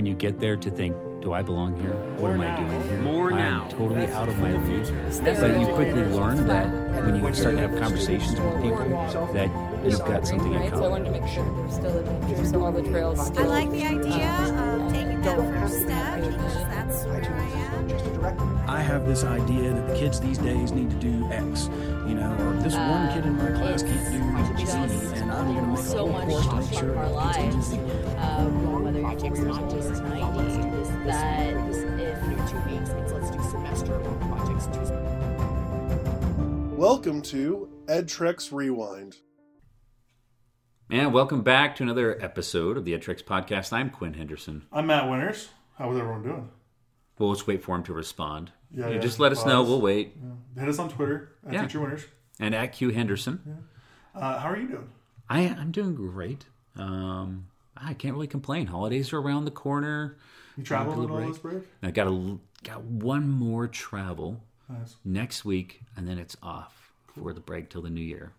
when you get there to think, do I belong here? What am I doing here? More I'm now. totally out of my league. But But you quickly learn that when you start to have conversations with people, that you've got something in right? So I wanted to common. make sure there's still adventures, so all the trails I still. like the idea of taking that first step because that's where I am. I have this idea that the kids these days need to do X, you know, or this one kid in my class can't do Z, and I'm going to make a so whole much course to make sure of our it lives, into Z. um, whether you're taking something to 90, is that if you know, two weeks means let's do semester long projects. Two Welcome to EdTrex Rewind. And welcome back to another episode of the EdTrex podcast. I'm Quin Henderson. I'm Matt Winters. How is everyone doing? Well, let's wait for him to respond. Yeah, You yeah. just let us know. We'll wait. Hit us on Twitter at Yeah. Teacher Winters. And at Q Henderson. Uh, how are you doing? I, I'm doing great. Um, I can't really complain. Holidays are around the corner. You at all break. this break? I got a got one more travel Nice. next week, and then it's off for the break till the new year.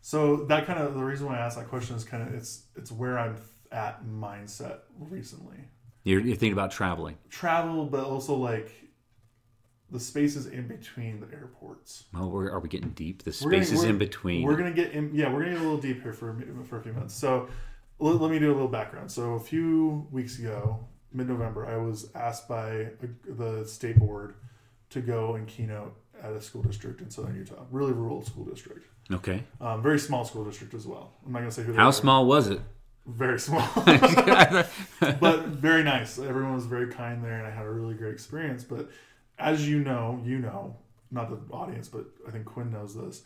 So that kind of the reason why I asked that question is kind of it's it's where I'm at mindset recently. You're, you're thinking about traveling. Travel, but also like the spaces in between the airports. Oh, we're, are we getting deep? The gonna- spaces we're- in between. We're gonna get in. Yeah, we're gonna get a little deep here for a for a few minutes. So let, let me do a little background. So a few weeks ago, mid November, I was asked by a, the state board to go and keynote at a school district in southern Utah, really rural school district, okay. um, very small school district as well. I'm not gonna say who. How small was it? Very small, but very nice. Everyone was very kind there, and I had a really great experience. But as you know, you know, not the audience, but I think Quin knows this.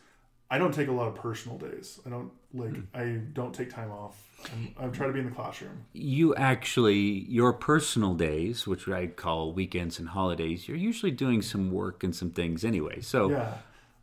I don't take a lot of personal days. I don't like. Hmm. I don't take time off. I'm, I try to be in the classroom. you actually, your personal days, which I call weekends and holidays, you're usually doing some work and some things anyway. So Yeah.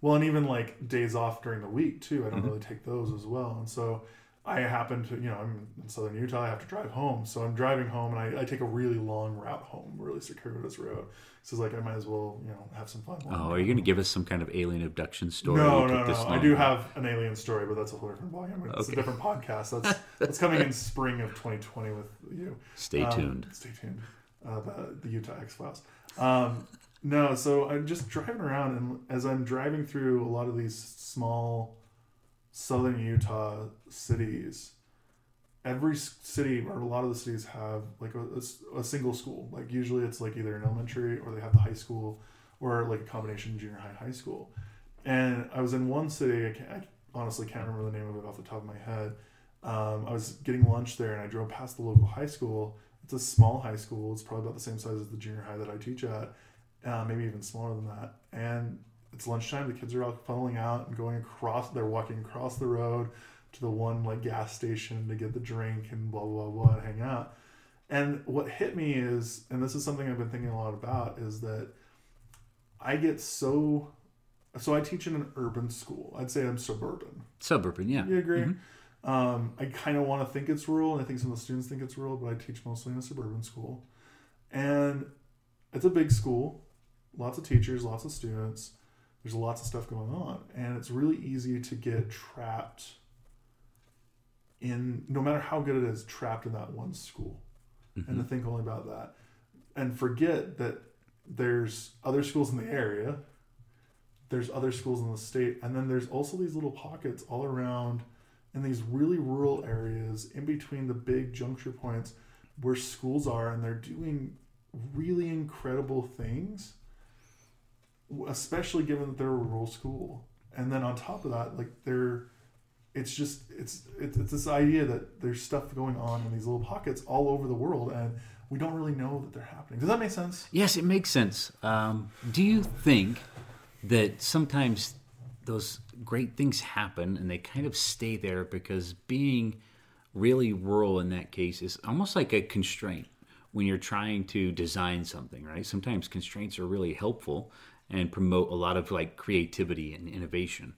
Well, and even like days off during the week too. I don't mm-hmm. really take those as well. And so I happen to, you know, I'm in southern Utah. I have to drive home, so I'm driving home, and I, I take a really long route home, really circuitous road. So it's like I might as well, you know, have some fun. Oh, are you going to give us some kind of alien abduction story? No, no, no. I do have an alien story, but that's a whole different volume. It's Okay. a different podcast. That's that's coming in spring of 2020 with you. Stay Um, tuned. Stay tuned. Uh, the the Utah X Files. Um, no, so I'm just driving around, and as I'm driving through a lot of these small southern Utah cities, every city or a lot of the cities have like a single school. Like usually it's like either an elementary or they have the high school or like a combination junior high high school. And I was in one city. I, can't, I honestly can't remember the name of it off the top of my head. Um, I was getting lunch there, and I drove past the local high school. It's a small high school. It's probably about the same size as the junior high that I teach at, uh, maybe even smaller than that. And it's lunchtime. The kids are all funneling out and going across. They're walking across the road to the one like gas station to get the drink and blah blah blah, and hang out. And what hit me is, and this is something I've been thinking a lot about, is that I get so. So I teach in an urban school. I'd say I'm suburban. Suburban, yeah. You agree? Um, I kind of want to think it's rural, and I think some of the students think it's rural, but I teach mostly in a suburban school. And it's a big school, lots of teachers, lots of students. There's lots of stuff going on, and it's really easy to get trapped in, no matter how good it is, trapped in that one school, and to mm-hmm. think only about that, and forget that there's other schools in the area, there's other schools in the state, and then there's also these little pockets all around in these really rural areas in between the big juncture points where schools are and they're doing really incredible things especially given that they're a rural school and then on top of that like they're it's just it's it's, it's this idea that there's stuff going on in these little pockets all over the world and we don't really know that they're happening does that make sense Yes, it makes sense. Um, do you think that sometimes those great things happen and they kind of stay there because being really rural in that case is almost like a constraint when you're trying to design something, right? Sometimes constraints are really helpful and promote a lot of like creativity and innovation.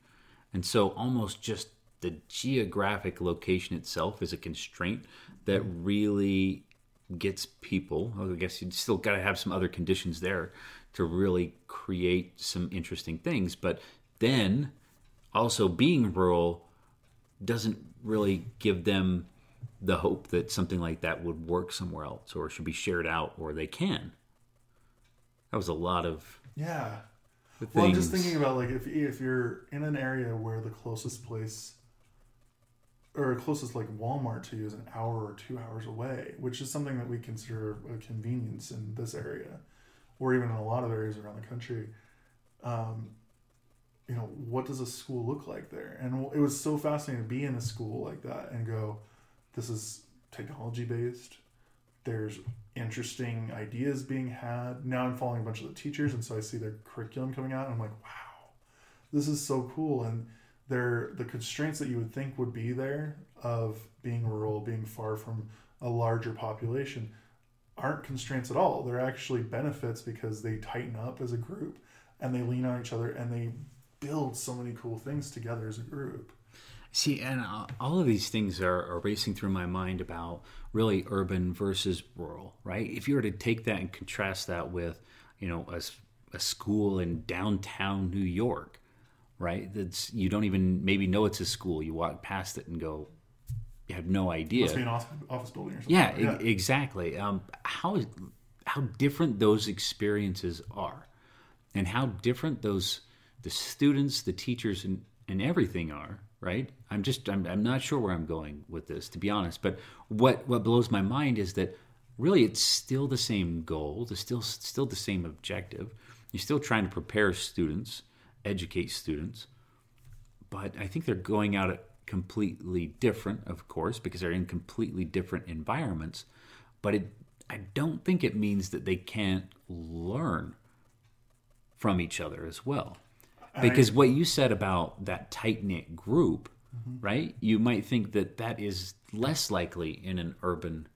And so almost just the geographic location itself is a constraint that really gets people i guess you still got to have some other conditions there to really create some interesting things but then also being rural doesn't really give them the hope that something like that would work somewhere else or should be shared out or they can. That was a lot of Yeah. Well, I'm just thinking about like if if you're in an area where the closest place or closest like Walmart to you is an hour or two hours away, which is something that we consider a convenience in this area, or even in a lot of areas around the country. Um, you know, what does a school look like there? And it was so fascinating to be in a school like that and go, this is technology based. There's interesting ideas being had. Now I'm following a bunch of the teachers, and so I see their curriculum coming out, and I'm like, wow, this is so cool. And they're the constraints that you would think would be there of being rural, being far from a larger population, aren't constraints at all. They're actually benefits because they tighten up as a group and they lean on each other and they build so many cool things together as a group. See, and uh, all of these things are, are racing through my mind about really urban versus rural, right? If you were to take that and contrast that with, you know, a school in downtown New York, right? That's you don't even maybe know it's a school. You walk past it and go, you have no idea. Must be an office, office building or something. Yeah, e- exactly. Um, how how different those experiences are, and how different those the students, the teachers, and and everything are. Right. I'm just I'm I'm not sure where I'm going with this, to be honest. But what what blows my mind is that really it's still the same goal. It's still still the same objective. You're still trying to prepare students, educate students but I think they're going out at completely different, of course, because they're in completely different environments. But it, I don't think it means that they can't learn from each other as well. Because what you said about that tight knit group, right? You might think that that is less likely in an urban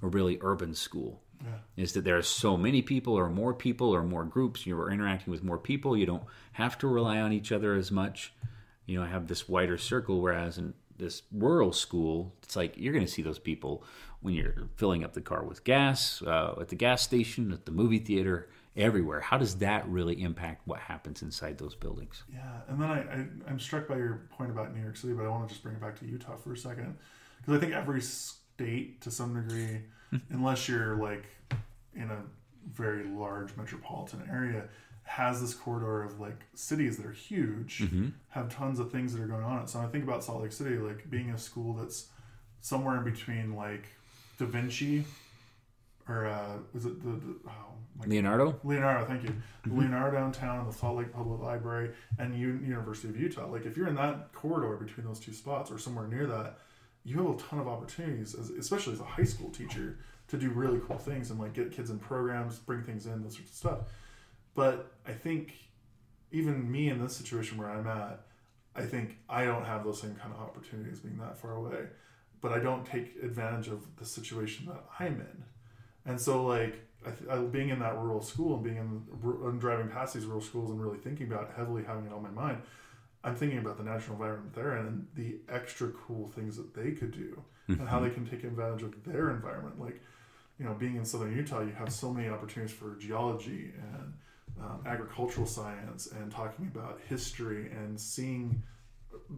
or really urban school. Is that there are so many people, or more people, or more groups. You're interacting with more people. You don't have to rely on each other as much. You know, have this wider circle. Whereas in this rural school, it's like you're going to see those people when you're filling up the car with gas, uh, at the gas station, at the movie theater, everywhere. How does that really impact what happens inside those buildings? Yeah, and then I, I I'm struck by your point about New York City, but I want to just bring it back to Utah for a second because I think every state, to some degree, unless you're like in a very large metropolitan area, has this corridor of like cities that are huge, mm-hmm. have tons of things that are going on. So I think about Salt Lake City, like being a school that's somewhere in between like Da Vinci or uh, is it the, the oh Leonardo? Leonardo, thank you. Leonardo downtown, the Salt Lake Public Library, and U- University of Utah. Like, if you're in that corridor between those two spots or somewhere near that, you have a ton of opportunities, as, especially as a high school teacher, to do really cool things and like get kids in programs, bring things in, those sorts of stuff. But I think even me in this situation where I'm at, I think I don't have those same kind of opportunities being that far away. But I don't take advantage of the situation that I'm in. And so, like, I th- I, being in that rural school and being in and driving past these rural schools and really thinking about it, heavily having it on my mind, I'm thinking about the natural environment they're and the extra cool things that they could do and how they can take advantage of their environment. Like, you know, being in southern Utah, you have so many opportunities for geology and um, agricultural science and talking about history and seeing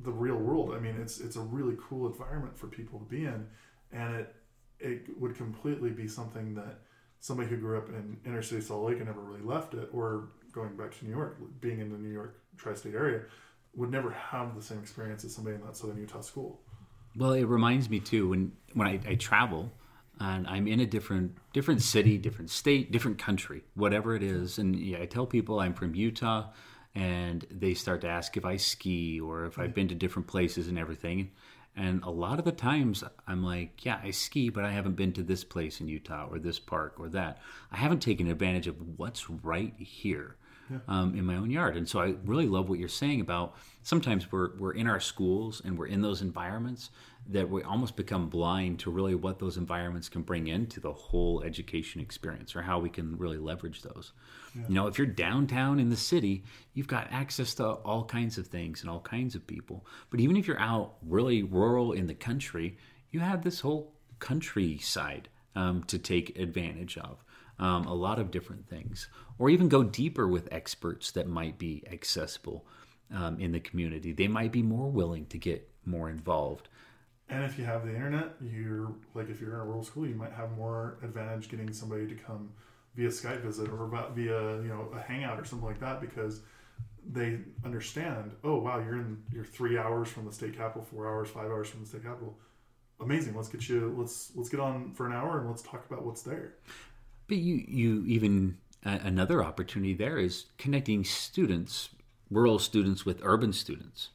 the real world. I mean, it's it's a really cool environment for people to be in, and it it would completely be something that somebody who grew up in inner city Salt Lake and never really left it, or going back to New York, being in the New York tri-state area, would never have the same experience as somebody in that southern Utah school. Well, it reminds me too when when I, I travel and I'm in a different different city, different state, different country, whatever it is, and yeah, I tell people I'm from Utah, and they start to ask if I ski or if I've mm-hmm. been to different places and everything. And a lot of the times I'm like, yeah, I ski, but I haven't been to this place in Utah or this park or that. I haven't taken advantage of what's right here um, in my own yard. And so I really love what you're saying about sometimes we're, we're in our schools and we're in those environments that we almost become blind to really what those environments can bring into the whole education experience or how we can really leverage those. You know, if you're downtown in the city, you've got access to all kinds of things and all kinds of people. But even if you're out really rural in the country, you have this whole countryside um, to take advantage of. Um, a lot of different things, or even go deeper with experts that might be accessible um, in the community. They might be more willing to get more involved. And if you have the internet, you're like if you're in a rural school, you might have more advantage getting somebody to come via Skype visit or via you know a hangout or something like that because they understand. Oh wow, you're in you're three hours from the state capital, four hours, five hours from the state capital. Amazing. Let's get you. Let's let's get on for an hour and let's talk about what's there. But you, you even uh, another opportunity there is connecting students, rural students, with urban students,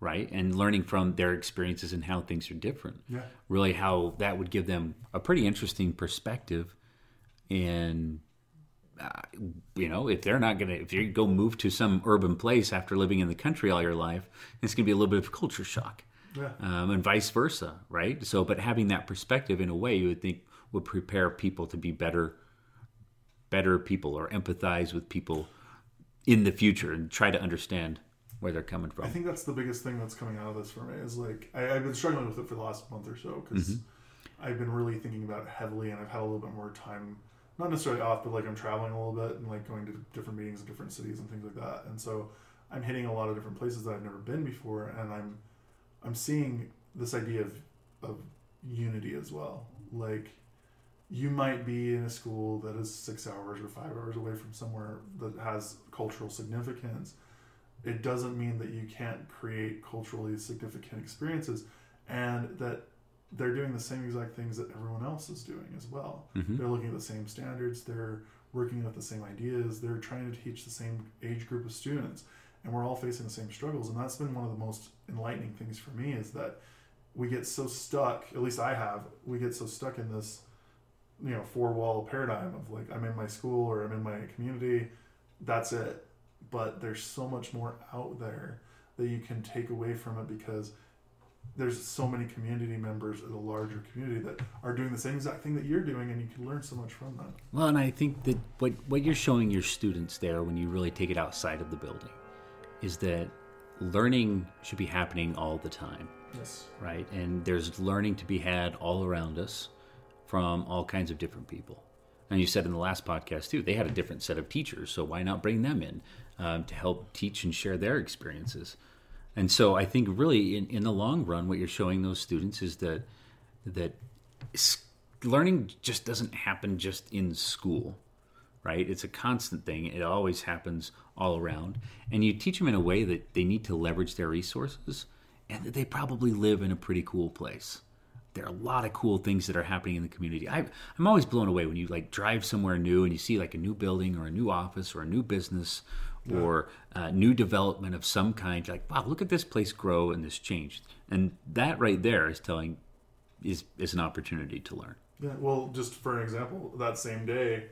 right? And learning from their experiences and how things are different. Yeah. Really, how that would give them a pretty interesting perspective. And uh, you know, if they're not gonna, if you go move to some urban place after living in the country all your life, it's gonna be a little bit of culture shock Yeah. um, and vice versa, right? So, but having that perspective in a way you would think would prepare people to be better, better people or empathize with people in the future and try to understand where they're coming from. I think that's the biggest thing that's coming out of this for me is like I, I've been struggling with it for the last month or so because mm-hmm. I've been really thinking about it heavily and I've had a little bit more time, not necessarily off, but like I'm traveling a little bit and like going to different meetings in different cities and things like that. And so I'm hitting a lot of different places that I've never been before, and I'm I'm seeing this idea of of unity as well. Like you might be in a school that is six hours or five hours away from somewhere that has cultural significance it doesn't mean that you can't create culturally significant experiences and that they're doing the same exact things that everyone else is doing as well. Mm-hmm. They're looking at the same standards, they're working with the same ideas, they're trying to teach the same age group of students, and we're all facing the same struggles. And that's been one of the most enlightening things for me is that we get so stuck, at least I have, we get so stuck in this, you know, four wall paradigm of like, I'm in my school or I'm in my community, that's it but there's so much more out there that you can take away from it because there's so many community members of the larger community that are doing the same exact thing that you're doing and you can learn so much from them Well, and I think that what what you're showing your students there when you really take it outside of the building is that learning should be happening all the time. yes right? And there's learning to be had all around us from all kinds of different people. And you said in the last podcast too, they had a different set of teachers, so why not bring them in um, to help teach and share their experiences? And so I think really in, in the long run, what you're showing those students is that that learning just doesn't happen just in school, right? It's a constant thing. It always happens all around. And you teach them in a way that they need to leverage their resources and that they probably live in a pretty cool place. There are a lot of cool things that are happening in the community. I, I'm always blown away when you like drive somewhere new and you see like a new building or a new office or a new business or uh, new development of some kind. You're like, wow, look at this place grow and this changed. And that right there is telling is is an opportunity to learn. yeah well just for an example that same day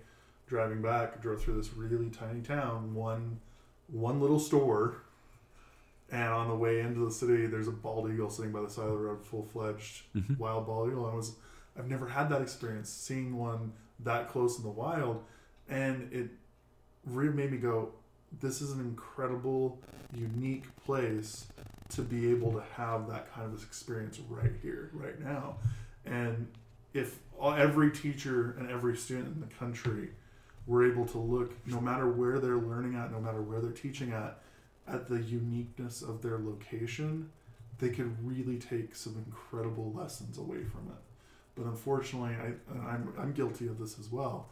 driving back I drove through this really tiny town one one little store and on the way into the city there's a bald eagle sitting by the side of the road full-fledged mm-hmm. wild bald eagle. I was i've never had that experience seeing one that close in the wild. And it really made me go this is an incredible unique place to be able to have that kind of experience right here right now. And if every teacher and every student in the country were able to look no matter where they're learning at no matter where they're teaching at at the uniqueness of their location they could really take some incredible lessons away from it. But unfortunately I, and I'm, I'm guilty of this as well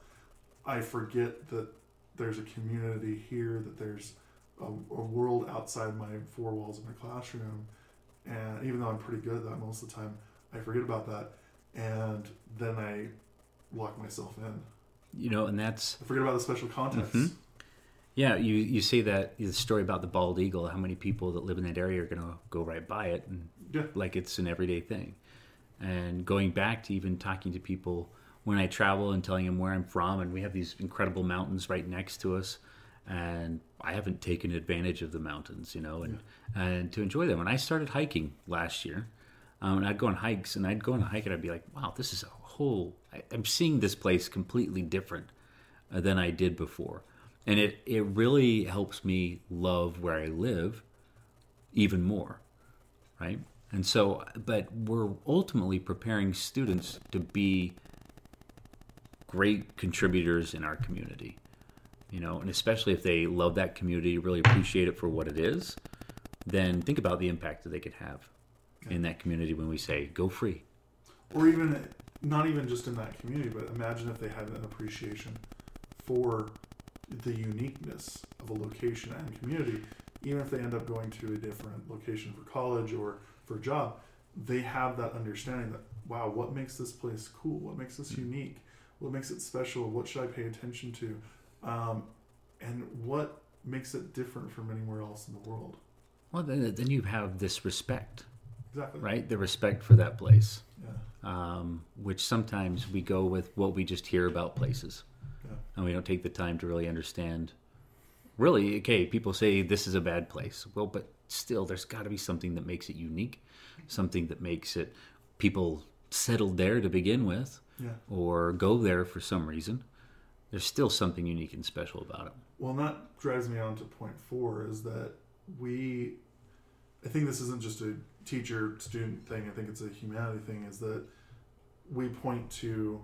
i forget that there's a community here that there's a, a world outside my four walls of my classroom and even though i'm pretty good at that most of the time i forget about that and then i lock myself in. You know, and that's i forget about the special context. Mm-hmm. Yeah. You you say that the story about the bald eagle. How many people that live in that area are going to go right by it and Yeah. like it's an everyday thing. And going back to even talking to people when I travel and telling them where I'm from, and we have these incredible mountains right next to us, and I haven't taken advantage of the mountains, you know, and and to enjoy them. When I started hiking last year, um, and I'd go on hikes, and I'd go on a hike, and I'd be like, "Wow, this is a whole." I, I'm seeing this place completely different uh, than I did before, and it it really helps me love where I live even more, right? And so, but we're ultimately preparing students to be great contributors in our community, you know, and especially if they love that community, really appreciate it for what it is, then think about the impact that they could have. in that community when we say go free. or even not even just in that community, but imagine if they had an appreciation for the uniqueness of a location and community, even if they end up going to a different location for college or for a job, they have that understanding that wow, what makes this place cool? What makes this unique? What makes it special? What should I pay attention to? Um, and what makes it different from anywhere else in the world? Well, then, then you have this respect, Exactly. right? The respect for that place, Yeah. um, which sometimes we go with what we just hear about places. And we don't take the time to really understand. Really, okay, people say this is a bad place. Well, but still, there's got to be something that makes it unique, something that makes it people settled there to begin with, Yeah. or go there for some reason. There's still something unique and special about it. Well, and that drives me on to point four is that we, I think this isn't just a teacher student thing, I think it's a humanity thing, is that we point to,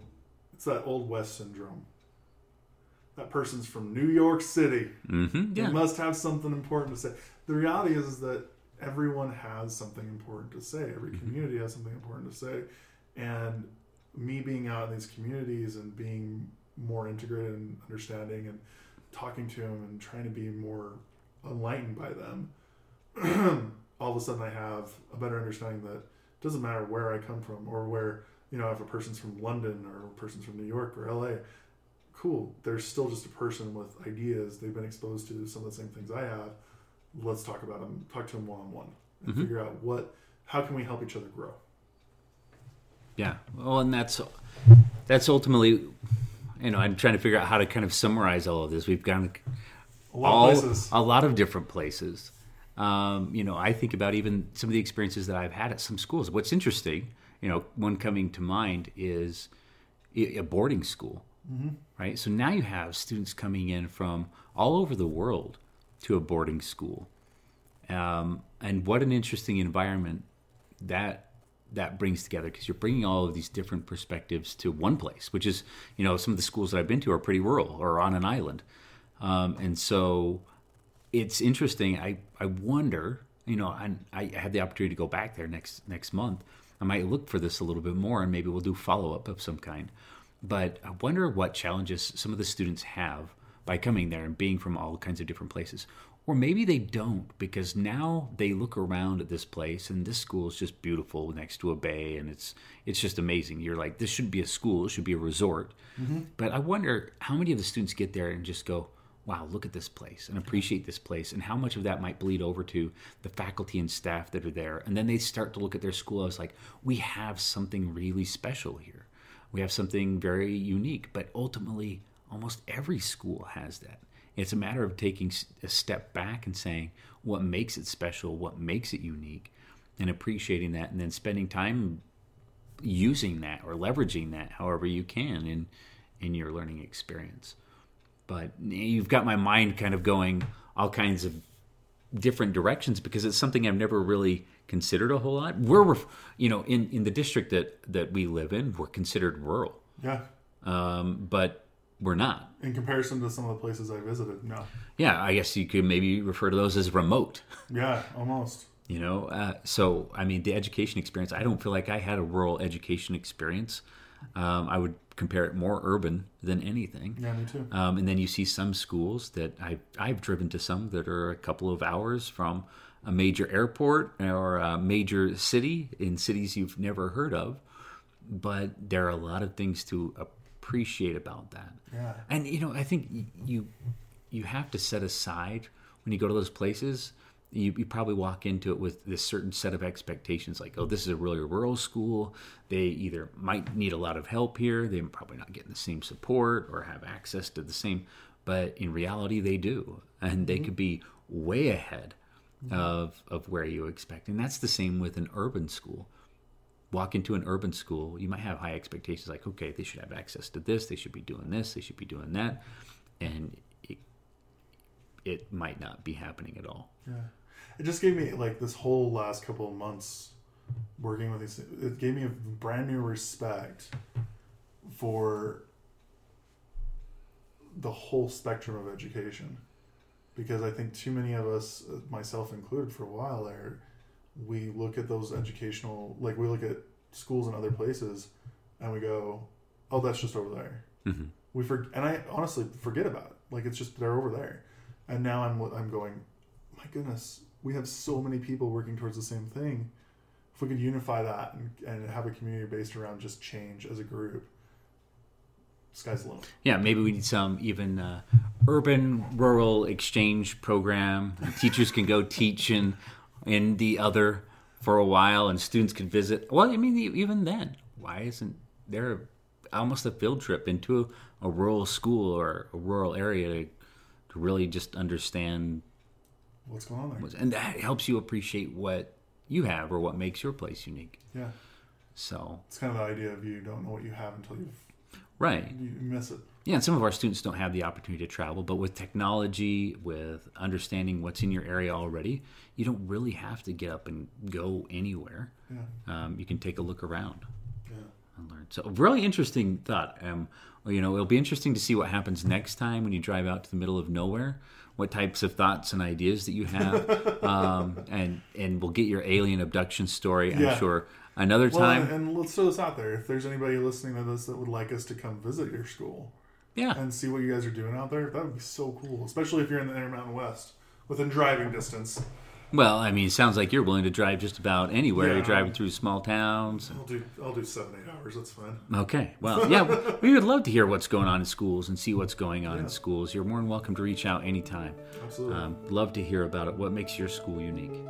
it's that Old West syndrome. That person's from New York City. Mm-hmm. They must have something important to say. The reality is, is that everyone has something important to say. Every Mm-hmm. community has something important to say. And me being out in these communities and being more integrated and understanding and talking to them and trying to be more enlightened by them, all of a sudden I have a better understanding that it doesn't matter where I come from or where, you know, if a person's from London or a person's from New York or LA, cool. They're still just a person with ideas. They've been exposed to some of the same things I have. Let's talk about them. Talk to them one on one and figure out what, how can we help each other grow. Yeah. Well, and that's that's ultimately, you know, I'm trying to figure out how to kind of summarize all of this. We've gone A lot all of places. a lot of different places. Um, you know, I think about even some of the experiences that I've had at some schools. What's interesting, you know, one coming to mind is a boarding school, right? So now you have students coming in from all over the world to a boarding school, um, and what an interesting environment that that brings together because you're bringing all of these different perspectives to one place, which is, you know, some of the schools that I've been to are pretty rural or on an island, um, and so it's interesting. I I wonder, you know, and I had the opportunity to go back there next next month. I might look for this a little bit more, and maybe we'll do follow up of some kind. But I wonder what challenges some of the students have by coming there and being from all kinds of different places. Or maybe they don't because now they look around at this place and this school is just beautiful next to a bay and it's it's just amazing. You're like, this should be a school, it should be a resort. Mm-hmm. But I wonder how many of the students get there and just go, wow, look at this place and appreciate this place, and how much of that might bleed over to the faculty and staff that are there. And then they start to look at their school as like, we have something really special here. We have something very unique, but ultimately, almost every school has that. It's a matter of taking a step back and saying what makes it special, what makes it unique, and appreciating that, and then spending time using that or leveraging that however you can in in your learning experience but eh, you've got my mind kind of going all kinds of different directions because it's something I've never really considered a whole lot. We're, you know, in, in the district that, that we live in, we're considered rural, Yeah. um, but we're not. In comparison to some of the places I visited, no. Yeah, I guess you could maybe refer to those as remote. Yeah, almost. You know, uh, so I mean, the education experience. I don't feel like I had a rural education experience. Um, I would compare it more urban than anything. Yeah, me too. Um, and then you see some schools that I've, I've driven to some that are a couple of hours from a major airport or a major city in cities you've never heard of. But there are a lot of things to appreciate about that. Yeah. And you know, I think you you have to set aside when you go to those places. You, you probably walk into it with this certain set of expectations, like, oh, this is a really rural school. They either might need a lot of help here, they're probably not getting the same support or have access to the same, but in reality, they do, and they mm-hmm. could be way ahead mm-hmm. of of where you expect. And that's the same with an urban school walk into an urban school, you might have high expectations like, okay, they should have access to this, they should be doing this, they should be doing that. And it, it might not be happening at all. Yeah. It just gave me like this whole last couple of months working with these. It gave me a brand new respect for the whole spectrum of education, because I think too many of us, myself included, for a while there, we look at those educational, like we look at schools in other places, and we go, "Oh, that's just over there." Mm-hmm. We for and I honestly forget about it. Like it's just they're over there, and now I'm I'm going, my goodness, we have so many people working towards the same thing. If we could unify that and, and have a community based around just change as a group, sky's the limit. Yeah, maybe we need some even uh, urban rural exchange program. Teachers can go teach in in the other for a while, and students can visit. Well, I mean, even then, why isn't there almost a field trip into a, a rural school or a rural area to, to really just understand? What's going on there? And that helps you appreciate what you have or what makes your place unique. Yeah, So, it's kind of the idea of you don't know what you have until you've, right. you miss it. Yeah, and some of our students don't have the opportunity to travel, but with technology, with understanding what's in your area already, you don't really have to get up and go anywhere. Yeah, Um, you can take a look around. And learn. So, really interesting thought. Um, you know, it'll be interesting to see what happens next time when you drive out to the middle of nowhere. What types of thoughts and ideas that you have, um, and and we'll get your alien abduction story. I'm sure another Well, time. and, and let's throw this out there. If there's anybody listening to this that would like us to come visit your school yeah, and see what you guys are doing out there, that would be so cool. Especially if you're in the Intermountain West, within driving distance. Well, I mean, it sounds like you're willing to drive just about anywhere. Yeah. You're driving through small towns. I'll do I'll do seven eight hours. That's fine. Okay. Well, yeah, we would love to hear what's going on in schools and see what's going on in schools. You're more than welcome to reach out anytime. Absolutely. Um, love to hear about it. What makes your school unique?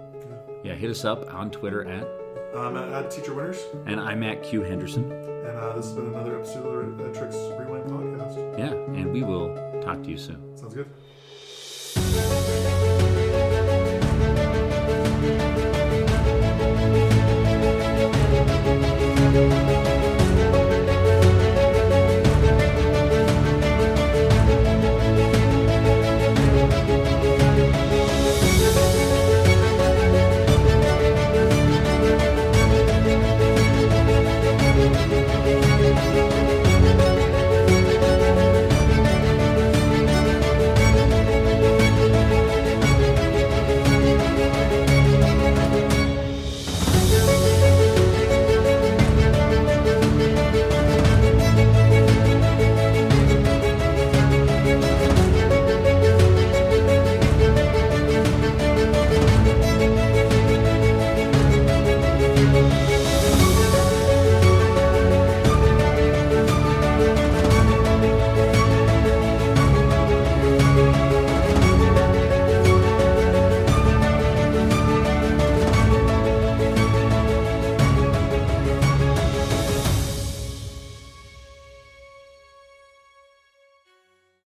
Yeah, hit us up on Twitter at, Um, at, at Teacher Winters, and I'm at Q Henderson. and uh, this has been another episode of the Tricks Rewind podcast. Yeah, and we will talk to you soon. Sounds good.